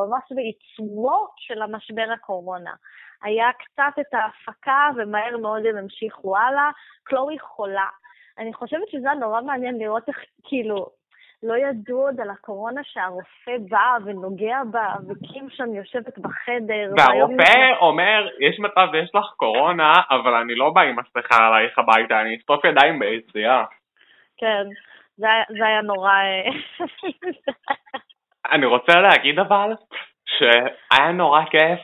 ממש בעיצומו של המשבר הקורונה. היה קצת את ההפקה, ומהר מאוד הם המשיכו הלאה. קלואי חולה. אני חושבת שזה נורא מעניין לראות איך, כאילו, לא ידעו עוד על הקורונה שהרופא בא ונוגע בה, וקים שם יושבת בחדר. והרופא אומר, יש מצב ויש לך קורונה, אבל אני לא בא עם מסכה עלייך הביתה, אני אשטוף ידיים ביציאה. כן, זה, זה היה נורא... אני רוצה להגיד אבל, שהיה נורא כיף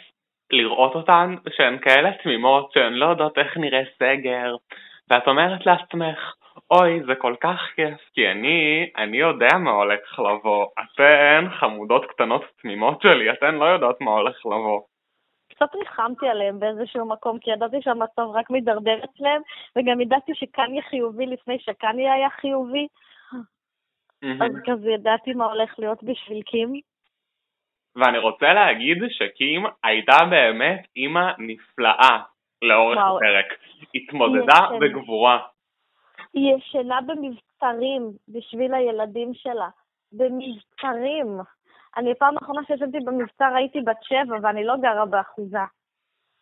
לראות אותן שהן כאלה תמימות, שהן לא יודעות איך נראה סגר, ואת אומרת לעצמך, אוי, זה כל כך כיף, כי אני, אני יודע מה הולך לבוא. אתן חמודות קטנות תמימות שלי, אתן לא יודעות מה הולך לבוא. קצת ריחמתי עליהם באיזשהו מקום, כי ידעתי שהמצב רק מידרדר אצלם, וגם ידעתי שקניה חיובי לפני שקניה היה חיובי. אז כזה ידעתי מה הולך להיות בשביל קים. ואני רוצה להגיד שקים הייתה באמת אימא נפלאה לאורך וואו. הפרק. התמודדה בגבורה. היא ישנה במבצרים בשביל הילדים שלה. במבצרים. אני פעם אחרונה שישבתי במבצר הייתי בת שבע ואני לא גרה באחוזה.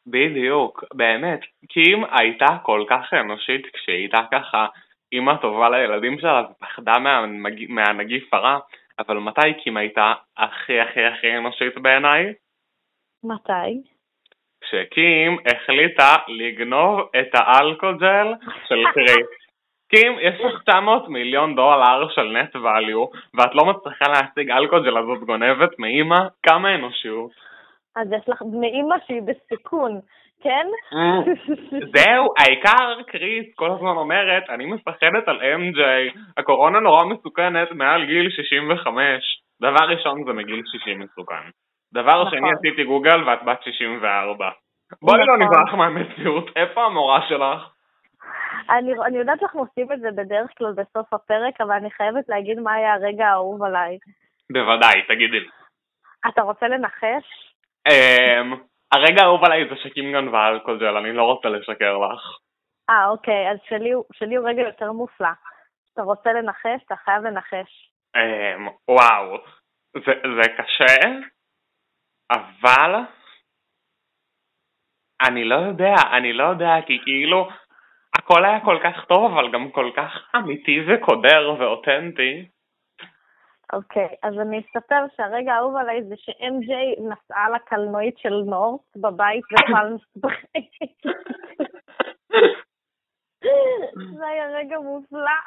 בדיוק, באמת. קים הייתה כל כך אנושית כשהיא הייתה ככה אימא טובה לילדים שלה ופחדה מהמג... מהנגיף הרע, אבל מתי קים הייתה הכי הכי הכי אנושית בעיניי? מתי? כשקים החליטה לגנוב את האלכוג'ל של קריס. קים, יש לך 900 מיליון דולר של נט ואליו, ואת לא מצליחה להשיג אלכוג'ל הזאת גונבת מאימא, כמה אנושיות. אז יש לך מאימא שהיא בסיכון, כן? זהו, העיקר קריס כל הזמן אומרת, אני מפחדת על MJ, הקורונה נורא מסוכנת מעל גיל 65. דבר ראשון זה מגיל 60 מסוכן. דבר נכון. שני עשיתי גוגל ואת בת 64. בואי לא נכון. נברח מהמציאות, איפה המורה שלך? אני, אני יודעת שאנחנו עושים את זה בדרך כלל בסוף הפרק, אבל אני חייבת להגיד מה היה הרגע האהוב עליי. בוודאי, תגידי לי. אתה רוצה לנחש? הרגע האהוב עליי זה שקים גנבה אלכוג'ל, אני לא רוצה לשקר לך. אה, אוקיי, אז שלי, שלי הוא רגע יותר מופלא. אתה רוצה לנחש? אתה חייב לנחש. Um, וואו, זה, זה קשה, אבל אני לא יודע, אני לא יודע, כי כאילו, הכל היה כל כך טוב, אבל גם כל כך אמיתי וקודר ואותנטי. אוקיי, okay, אז אני אספר שהרגע האהוב עליי זה ש-MJ נסעה לקלנועית של נורס בבית בפלם זה היה רגע מופלא.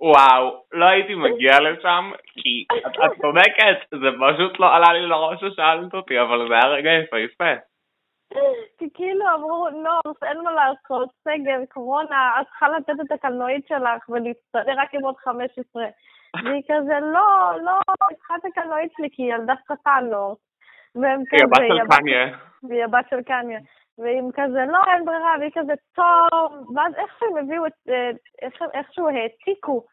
וואו, לא הייתי מגיע לשם, כי את צודקת, זה פשוט לא עלה לי לראש ששאלת אותי, אבל זה היה רגע יפהפה. כי כאילו אמרו, נורס, אין מה לעשות, סגר, קורונה, את צריכה לתת את הקלנועית שלך ולהצטדר רק עם עוד 15. והיא כזה, לא, לא, צריכה את הקלנועית שלי, כי היא ילדה שפתה נורס. והם כזה... היא הבת של קניה. והיא הבת של קניה. והם כזה, לא, אין ברירה, והיא כזה, טוב. ואז איך שהם הביאו את, אה, איכשהו העתיקו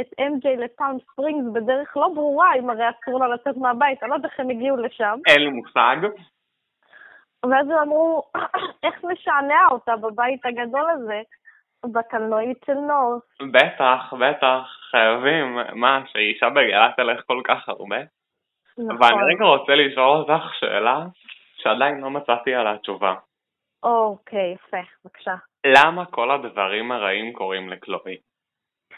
את MJ לטאון ספרינגס בדרך לא ברורה, אם הרי אסור לה לצאת מהבית, אני לא יודעת איך הם הגיעו לשם. אין לי מושג. ואז הם אמרו, איך נשענע אותה בבית הגדול הזה, בקלנועית של נורס. בטח, בטח, חייבים. מה, שאישה בגילה תלך כל כך הרבה? נכון. ואני רגע רוצה לשאול אותך שאלה שעדיין לא מצאתי עליה תשובה. אוקיי, יפה, בבקשה. למה כל הדברים הרעים קורים לקלואי?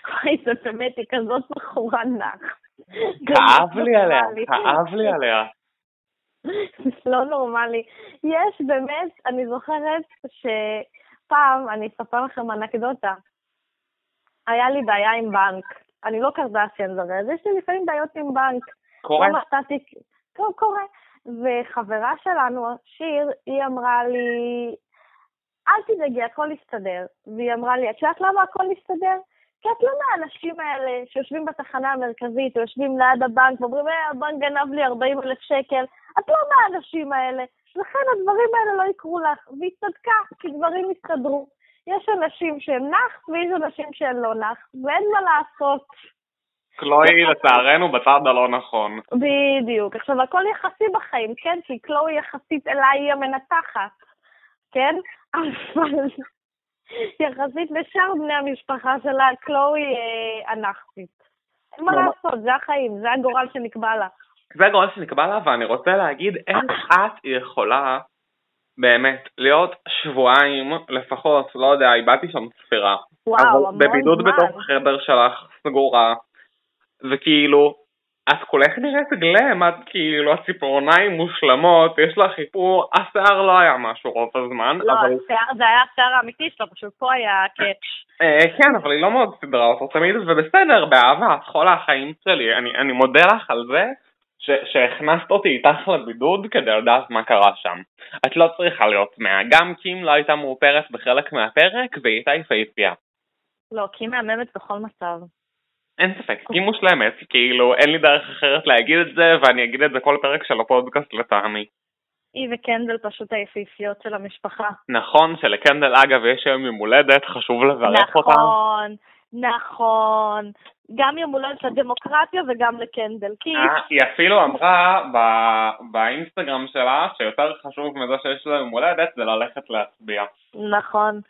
אוי, זאת באמת, היא כזאת בחורה נח. כאב לי עליה, כאב לי עליה. לא נורמלי. יש באמת, אני זוכרת שפעם, אני אספר לכם אנקדוטה, היה לי בעיה עם בנק. אני לא קרדסיאן זרה, אז יש לי לפעמים בעיות עם בנק. קורה. לא מצאתי, טוב, קורה. וחברה שלנו, שיר, היא אמרה לי, אל תדאגי, הכל יסתדר. והיא אמרה לי, את יודעת למה הכל יסתדר? כי את לא מהאנשים האלה שיושבים בתחנה המרכזית, או יושבים ליד הבנק ואומרים, אה, הבנק גנב לי 40 אלף שקל. את לא מהאנשים האלה. לכן הדברים האלה לא יקרו לך. והיא צדקה, כי דברים יסתדרו. יש אנשים שהם נח, ויש אנשים שהם לא נח, ואין מה לעשות. קלואי לצערנו בצד הלא נכון. בדיוק. עכשיו, הכל יחסי בחיים, כן? כי קלואי יחסית אליי היא המנתחת, כן? אבל יחסית לשאר בני המשפחה שלה, קלואי אה, אנכסית. אין מה לעשות, זה החיים, זה הגורל שנקבע לה. זה גורל שנקבע לה, ואני רוצה להגיד איך את יכולה באמת להיות שבועיים לפחות, לא יודע, איבדתי שם ספירה. וואו, המון אבל בבידוד זמן. בתוך החדר שלך, סגורה, וכאילו, את כולך נראית גלם, את כאילו, הציפורניים מושלמות, יש לך חיפור, השיער לא היה משהו רוב הזמן, לא, אבל... השיער, זה היה השיער האמיתי שלו, פשוט פה היה קאץ'. אה, כן, אבל היא לא מאוד סידרה אותו תמיד, ובסדר, באהבה, את כל החיים שלי, אני, אני מודה לך על זה ש, שהכנסת אותי איתך לבידוד כדי לדעת מה קרה שם. את לא צריכה להיות מאה, גם קים לא הייתה מאופרת בחלק מהפרק, והיא הייתה יפהפייה. לא, היא מהממת בכל מצב. אין ספק, קים מושלמת, כאילו אין לי דרך אחרת להגיד את זה, ואני אגיד את זה כל פרק של הפודקאסט לטעמי. היא וקנדל פשוט היפהפיות של המשפחה. נכון שלקנדל אגב יש היום יום הולדת, חשוב לברך אותה. נכון, נכון. גם יום הולדת לדמוקרטיה וגם לקנדל. כי אה, היא אפילו אמרה ב- באינסטגרם שלה שיותר חשוב מזה שיש לה יום הולדת זה ללכת להצביע. נכון,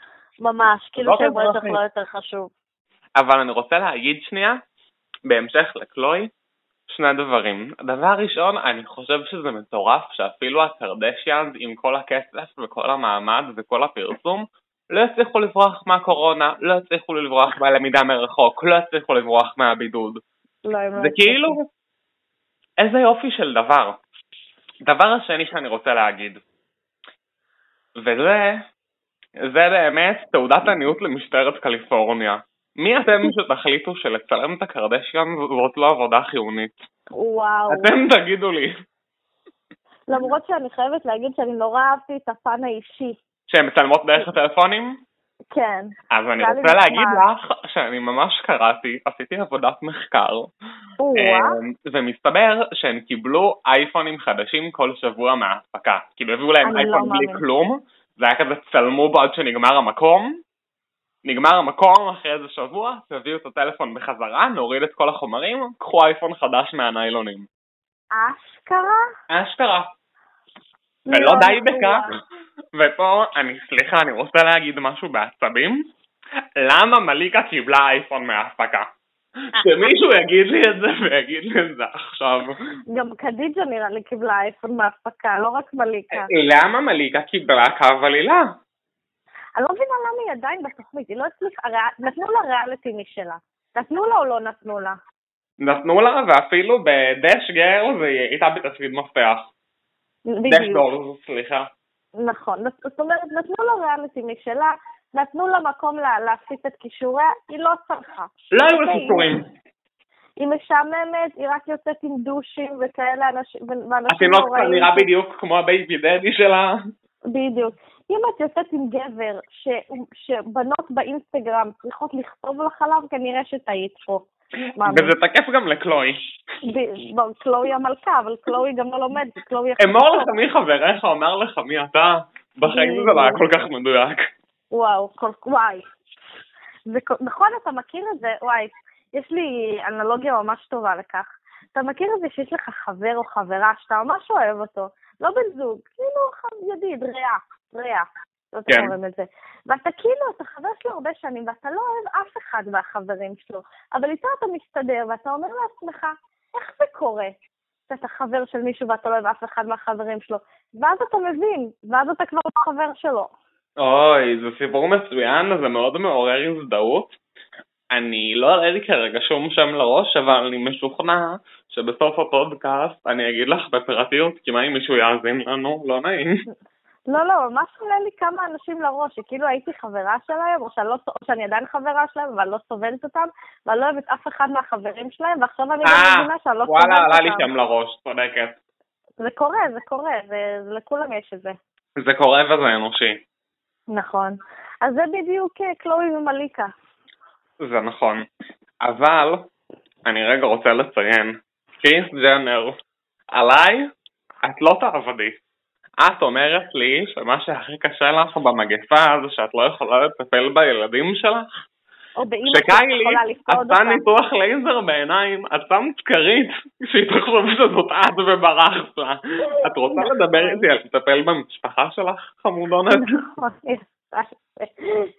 ממש. כאילו שיום הולדת. לא יותר חשוב. אבל אני רוצה להגיד שנייה, בהמשך לקלוי, שני דברים. דבר ראשון, אני חושב שזה מטורף שאפילו הקרדשיאנס עם כל הכסף וכל המעמד וכל הפרסום לא הצליחו לברוח מהקורונה, לא הצליחו לברוח מהלמידה מרחוק, לא הצליחו לברוח מהבידוד. לא, לא זה. כאילו, איזה יופי של דבר. דבר השני שאני רוצה להגיד, וזה, זה באמת תעודת עניות למשטרת קליפורניה. מי אתם שתחליטו שלצלם את הקרדשיאן זאת לא עבודה חיונית? וואו. אתם תגידו לי למרות שאני חייבת להגיד שאני נורא אהבתי את הפן האישי. שהן מצלמות דרך הטלפונים? כן. אז אני רוצה להגיד. לך שאני ממש קראתי, עשיתי עבודת מחקר. אמ, ומסתבר שהם קיבלו אייפונים חדשים כל שבוע מההפקה. כאילו הביאו להם לא אייפון בלי. כלום, זה היה כזה צלמו בו עד שנגמר המקום, נגמר המקום אחרי איזה שבוע, תביאו את הטלפון בחזרה, נוריד את כל החומרים, קחו אייפון חדש מהניילונים. אשכרה? אשכרה. לא, ולא די בטוח. בכך, ופה, אני, סליחה, אני רוצה להגיד משהו בעצבים. למה מליקה קיבלה אייפון מההפקה? שמישהו יגיד לי את זה ויגיד לי את זה עכשיו. גם קדיג'ה נראה לי קיבלה אייפון מההפקה, לא רק מליקה. למה מליקה קיבלה קו עלילה? אני לא מבינה למה היא עדיין בתוכנית, היא לא הצליחה, הרי נתנו לה ריאליטי משלה. נתנו לה או לא נתנו לה? נתנו לה ואפילו ב Dash Girls היא הייתה בתפקיד מפתח. Dash בדיוק. Dolls, סליחה. נכון. זאת אומרת, נתנו לה ריאליטי משלה, נתנו לה מקום לה- להפיץ את כישוריה, היא לא צריכה. לא היו לה אוקיי. סיפורים. היא משעממת, היא רק יוצאת עם דושים וכאלה אנשים, ואנשים התינוק נוראים. נראה בדיוק כמו ה baby daddy שלה. בדיוק. אם את יוצאת עם גבר ש... שבנות באינסטגרם צריכות לכתוב לך עליו, כנראה שטעית פה. מאמין. וזה תקף גם לקלוי. קלואי המלכה, אבל קלואי גם לא לומדת, קלואי... אמור לך מי חבריך, אומר לך מי אתה. בחיים זה לא היה כל כך מדויק. וואו, כל... וואי. נכון, אתה מכיר את זה? וואי, יש לי אנלוגיה ממש טובה לכך. אתה מכיר את זה שיש לך חבר או חברה שאתה ממש אוהב אותו, לא בן זוג, כאילו ידיד, ריאה, ריאה. לא כן. אומרים את זה. ואתה כאילו, אתה חבר שלו הרבה שנים, ואתה לא אוהב אף אחד מהחברים שלו, אבל איתו אתה מסתדר, ואתה אומר לעצמך, איך זה קורה? שאתה חבר של מישהו ואתה לא אוהב אף אחד מהחברים שלו, ואז אתה מבין, ואז אתה כבר לא חבר שלו. אוי, זה סיפור מצוין, זה מאוד מעורר הזדהות. אני לא עולה לי כרגע שום שם לראש, אבל אני משוכנע שבסוף הפודקאסט אני אגיד לך בפרטיות, כי מה אם מישהו יאזין לנו? לא נעים. לא, לא, ממש עולה לי כמה אנשים לראש, שכאילו הייתי חברה שלהם, או, שאני לא, או שאני עדיין חברה שלהם, אבל לא סובלת אותם, ואני לא אוהבת אף אחד מהחברים שלהם, ועכשיו אני גם אה, מבינה שאני לא סובלת וואלה, אותם. עלה לי שם לראש, צודקת. זה קורה, זה קורה, זה, זה, לכולם יש את זה. זה קורה וזה אנושי. נכון. אז זה בדיוק אה, קלואי ומליקה. זה נכון. אבל, אני רגע רוצה לציין, קריס ג'נר, עליי, את לא תעבדי. את אומרת לי שמה שהכי קשה לך במגפה זה שאת לא יכולה לטפל בילדים שלך? שקיילי עשתה אותם. ניתוח לייזר בעיניים, את שמת כרית שהיא תחשוב שזאת את וברחת לה. את רוצה לדבר איתי על לטפל במשפחה שלך, חמודונת? נכון,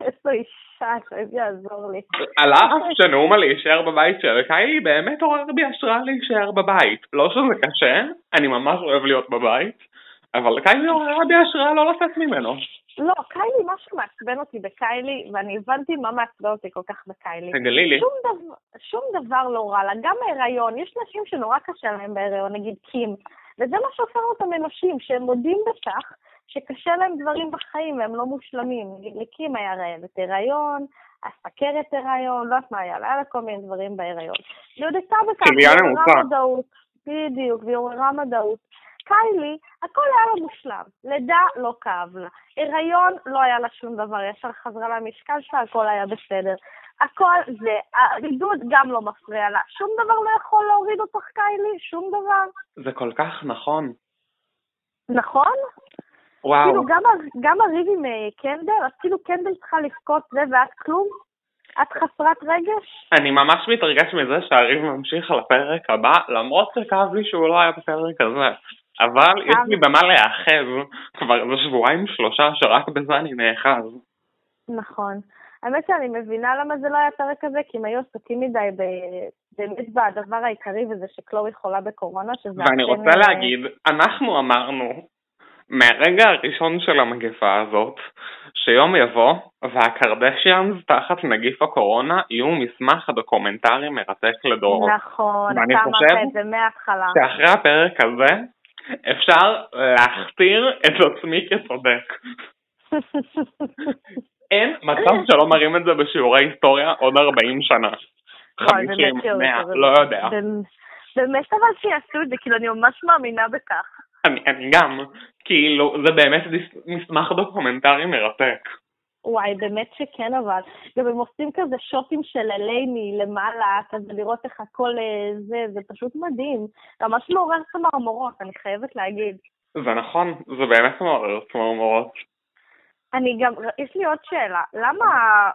איזו אישה, שאוהב יעזור לי. על אף שנאום על להישאר בבית של קיילי באמת עורר בי השראה להישאר בבית. לא שזה קשה, אני ממש אוהב להיות בבית, אבל קיילי עוררה בי השראה לא לצאת ממנו. לא, קיילי, משהו מעצבן אותי בקיילי, ואני הבנתי מה מעצבן אותי כל כך בקיילי. תגלי לי. שום דבר, שום דבר לא רע לה, גם בהיריון, יש נשים שנורא קשה להן בהיריון, נגיד קים, וזה מה שהופך אותם אנושים, שהם מודים בכך שקשה להם דברים בחיים והם לא מושלמים. נגיד לקים היה רעבת הריון, הסכרת הריון, לא יודעת מה היה, היה לה כל מיני דברים בהיריון. היא הודתה בכך, כליה והיא עוררה. מודעות, בדיוק, והיא עוררה מודעות. קיילי, הכל היה לה מושלם. לידה לא כאב לה. הריון לא היה לה שום דבר, ישר חזרה למשקל שלה, הכל היה בסדר. הכל זה, הרידוד גם לא מפריע לה. שום דבר לא יכול להוריד אותך, קיילי, שום דבר. זה כל כך נכון. נכון? וואו. כאילו, גם, גם הריב עם אה, קנדל, אז כאילו קנדל צריכה לבכות זה ואת כלום? את חסרת רגש? אני ממש מתרגש מזה שהריב ממשיך לפרק הבא, למרות שכאב לי שהוא לא היה בפרק הזה. אבל יש לי במה להיאחז, כבר איזה שבועיים שלושה שרק בזה אני נאחז. נכון. האמת שאני מבינה למה זה לא היה פרק הזה, כי הם היו עסוקים מדי ב- באמת בדבר העיקרי, וזה שקלואי חולה בקורונה, שזה... ואני רוצה אה, להגיד, אנחנו אמרנו מהרגע הראשון של המגפה הזאת, שיום יבוא והקרדשיאנס תחת נגיף הקורונה יהיו מסמך דוקומנטרי מרתק לדורות. נכון, ואני אתה אמרת חושב את זה מההתחלה. שאחרי הפרק הזה אפשר להכתיר את עצמי כצודק. אין מצב שלא מראים את זה בשיעורי היסטוריה עוד 40 שנה. וואי, 50, באמת שיעור 100, כזה. לא יודע. באמת אבל שיעשו את זה, כאילו אני ממש מאמינה בכך. אני, גם, כאילו, זה באמת מסמך דוקומנטרי מרתק. וואי, באמת שכן אבל. גם הם עושים כזה שוטים של אלייני למעלה, כזה לראות איך הכל אה, זה, זה פשוט מדהים. ממש מעורר צמרמורות, אני חייבת להגיד. זה נכון, זה באמת מעורר צמרמורות. אני גם, יש לי עוד שאלה, למה,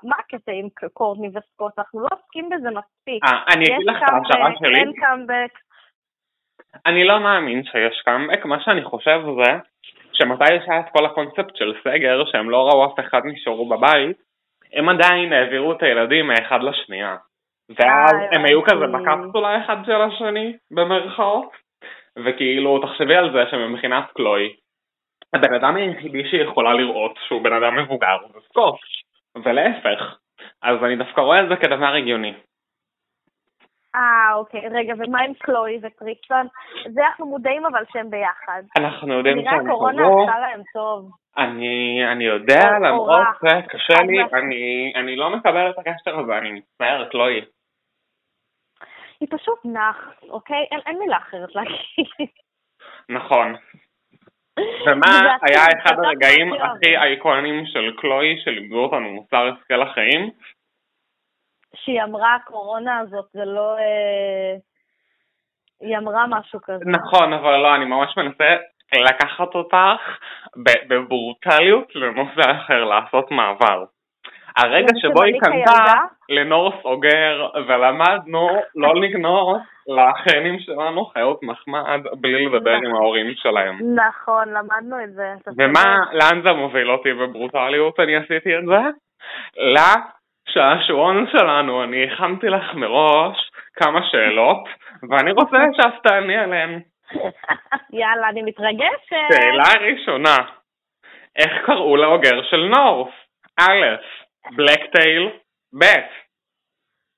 מה הקטע עם קורטני וסקוט? אנחנו לא עוסקים בזה מספיק. אה, אני אגיד לך את ההשערה קאמבק, שלי. אין קאמבק. אני לא מאמין שיש קאמבק, מה שאני חושב זה שמתי שהיה את כל הקונספט של סגר, שהם לא ראו אף אחד נשארו בבית, הם עדיין העבירו את הילדים מאחד לשנייה. ואז אה, הם היו כזה. בקפסולה אחד של השני, במרכאות, וכאילו, תחשבי על זה שמבחינת קלוי, הבן אדם היחידי שיכולה לראות שהוא בן אדם מבוגר זה סקוט, ולהפך. אז אני דווקא רואה את זה כדבר הגיוני. אה, אוקיי, רגע, ומה עם קלואי וטריסטון? זה אנחנו מודעים אבל שהם ביחד. אנחנו יודעים נראה שהם הקורונה חזרו, עשתה להם טוב. אני, אני יודע, למרות. זה קשה לי, אני, אני לא מקבל את הקשר הזה, אני מצטער, קלוי. היא פשוט נח, אוקיי? אין, אין מילה אחרת להגיד. נכון. ומה היה אחד הרגעים מאוד הכי. אייקונים של קלוי שלימדו אותנו מוסר השכל החיים? שהיא אמרה הקורונה הזאת, זה לא... אה... היא אמרה משהו כזה. נכון, אבל לא, אני ממש מנסה לקחת אותך בברוטליות לנושא אחר, לעשות מעבר. הרגע שבו היא קנתה? לנורס אוגר ולמדנו לא לגנוז לאחיינים שלנו חיות מחמד בלי לדבר עם ההורים שלהם. נכון, למדנו את זה. ומה. לאן זה מוביל אותי בברוטליות אני עשיתי את זה? לשעשועון שלנו, אני הכנתי לך מראש כמה שאלות, ואני רוצה שאת תעני עליהן. יאללה, אני מתרגשת. שאלה ראשונה, איך קראו לאוגר של נורף? א', black tail, ב',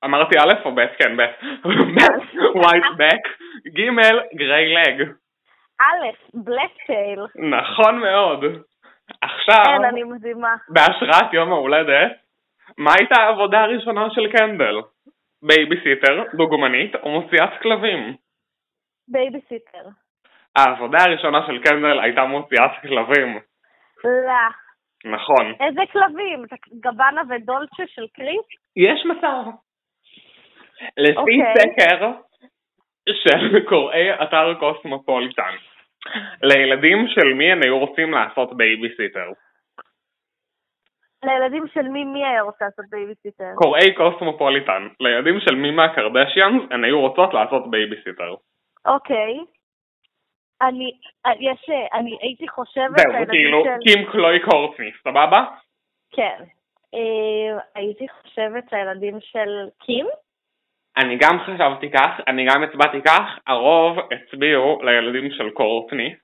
אמרתי א' או ב'? כן, ב', ב', white back, ג', grey leg. א', black tail. נכון מאוד. עכשיו, כן. בהשראת יום ההולדת, מה הייתה העבודה הראשונה של קנדל? בייביסיטר, דוגמנית או מוציאת כלבים? בייביסיטר. העבודה הראשונה של קנדל הייתה מוציאת כלבים. לא. נכון. איזה כלבים? גבאנה ודולצ'ה של קריס? יש מצב. לפי אוקיי. סקר של קוראי אתר קוסמופוליטן, לילדים של מי הם היו רוצים לעשות בייביסיטר? לילדים של מי מי היה רוצה לעשות בייביסיטר? קוראי קוסמופוליטן, לילדים של מי מהקרדשיאנס הן היו רוצות לעשות בייביסיטר. אוקיי. אני, יש, אני הייתי חושבת זהו, זה כאילו של... קים קלוי קורטני, סבבה? כן. אה, הייתי חושבת שהילדים של קים, אני גם חשבתי כך, אני גם הצבעתי כך, הרוב הצביעו לילדים של קורטני.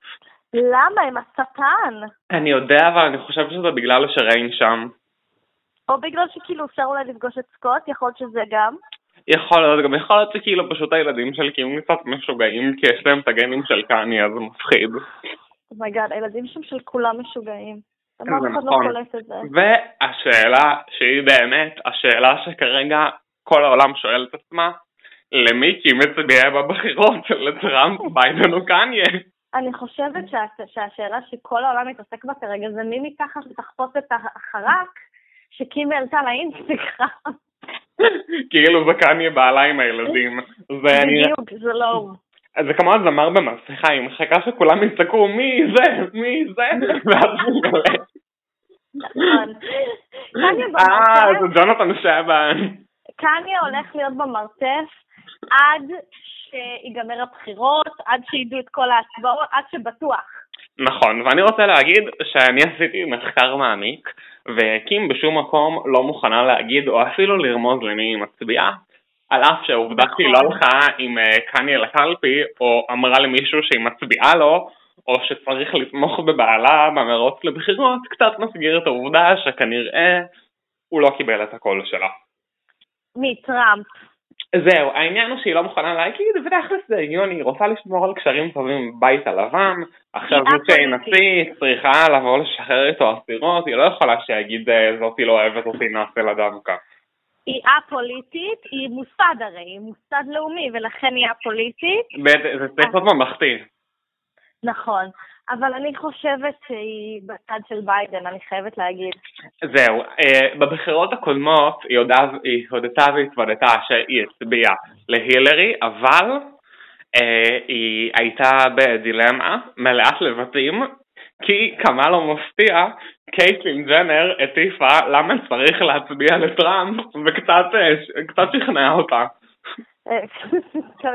למה? הם השטן. אני יודע, אבל אני חושב שזה בגלל שריין שם. או בגלל שכאילו אפשר אולי לפגוש את סקוט, יכול להיות שזה גם. יכול להיות, גם יכול להיות שכאילו פשוט הילדים של קים קצת משוגעים, כי יש להם את הגנים של קני, אז זה מפחיד. Oh my God, הילדים שם של כולם משוגעים. זה לא נכון. זה? והשאלה שהיא באמת, השאלה שכרגע כל העולם שואל את עצמה, למי קים מצביע בבחירות, לטראמפ, ביידן או קניה? אני חושבת שה, שהשאלה שכל העולם מתעסק בה כרגע זה מי מתחת לתחפושת החרק שקים העלתה לאינסטגרם. כאילו זה קניה בעלה עם הילדים. בדיוק, זה לא הוא. זה כמו הזמר במסכה, היא מחכה שכולם יצעקו מי זה, מי זה, ואז הוא מגלה. נכון. אה, זה ג'ונתן שבן. קניה הולך להיות במרתף עד שיגמר הבחירות, עד שידעו את כל ההצבעות, עד שבטוח. נכון, ואני רוצה להגיד שאני עשיתי מחקר מעמיק, וקים בשום מקום לא מוכנה להגיד או אפילו לרמוז למי היא מצביעה, על אף שהעובדה נכון. שהיא לא הלכה עם אה, קניה לקלפי, או אמרה למישהו שהיא מצביעה לו, או שצריך לתמוך בבעלה במרוץ לבחירות, קצת מסגיר את העובדה שכנראה הוא לא קיבל את הקול שלה. מטראמפ. זהו, העניין הוא שהיא לא מוכנה להגיד, ותכלס זה הגיוני, היא רוצה לשמור על קשרים טובים בבית הלבן, עכשיו מי שהיא. נשיא צריכה לבוא לשחרר איתו אסירות, היא לא יכולה שיגיד אה, זאתי לא אוהבת אותי נעשה לה דווקא. היא א-פוליטית, היא מוסד הרי, היא מוסד לאומי, ולכן היא א-פוליטית. זה צריך להיות ממלכתי. נכון. אבל אני חושבת שהיא בצד של ביידן, אני חייבת להגיד. זהו, אה, בבחירות הקודמות היא הודתה והתוודתה שהיא הצביעה להילרי, אבל אה, היא הייתה בדילמה מלאת לבטים, כי כמה לא מפתיע, קייטלין ג'נר הטיפה למה צריך להצביע לטראמפ, וקצת אה, שכנעה אותה. אה,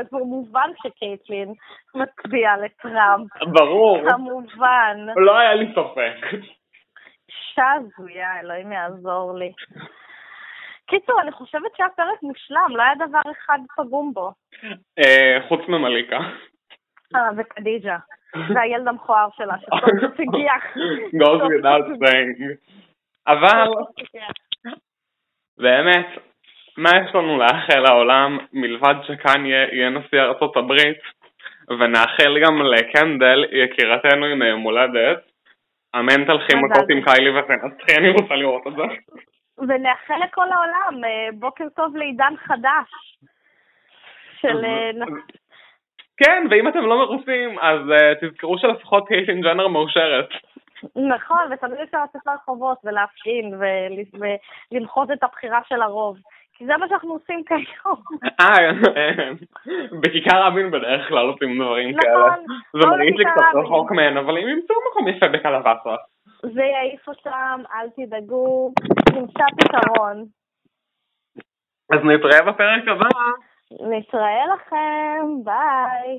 כמובן שקייטלין מצביעה לטראמפ. ברור, כמובן. לא היה לי ספק. אישה הזויה, אלוהים יעזור לי. קיצור, אני חושבת שהיה פרק מושלם, לא היה דבר אחד פגום בו. אה, חוץ ממליקה. אה, וקדיג'ה. זה הילד המכוער שלה, שסוף סוף הגיע. goes without saying. אבל באמת, מה יש לנו לאחל לעולם מלבד שקניה יהיה נשיא ארצות הברית ונאחל גם לקנדל יקירתנו עם יום הולדת אמן תלכי מכות עם. קיילי ותנצחי אני רוצה לראות את זה ונאחל לכל העולם, אה, בוקר טוב לעידן חדש. של... אה, כן ואם אתם לא מרוצים אז אה, תזכרו שלפחות קייטין ג'אנר מאושרת נכון, ותמיד אפשר לצאת לרחובות ולהפגין ול- ולמחות את הבחירה של הרוב. כי זה מה שאנחנו עושים כיום. אה, בכיכר רבין בדרך כלל עושים דברים נכון, כאלה זה מרגיש לי קצת. רחוק מהן אבל אם ימצאו מקום יפה בקלווסה זה יעיף אותם, אל תדאגו, נמצא פתרון. אז נתראה בפרק הבא. נתראה לכם, ביי.